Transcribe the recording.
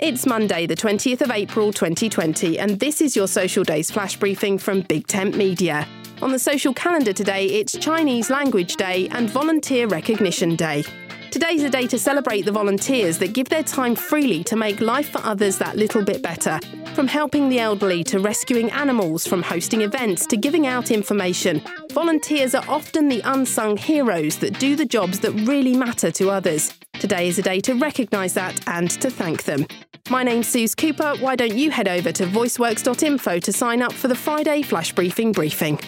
It's Monday, the 20th of April 2020, and this is your Social Days flash briefing from Big Tent Media. On the social calendar today, it's Chinese Language Day and Volunteer Recognition Day. Today's a day to celebrate the volunteers that give their time freely to make life for others that little bit better. From helping the elderly to rescuing animals, from hosting events to giving out information, volunteers are often the unsung heroes that do the jobs that really matter to others. Today is a day to recognise that and to thank them. My name's Suze Cooper. Why don't you head over to voiceworks.info to sign up for the Friday Flash Briefing briefing?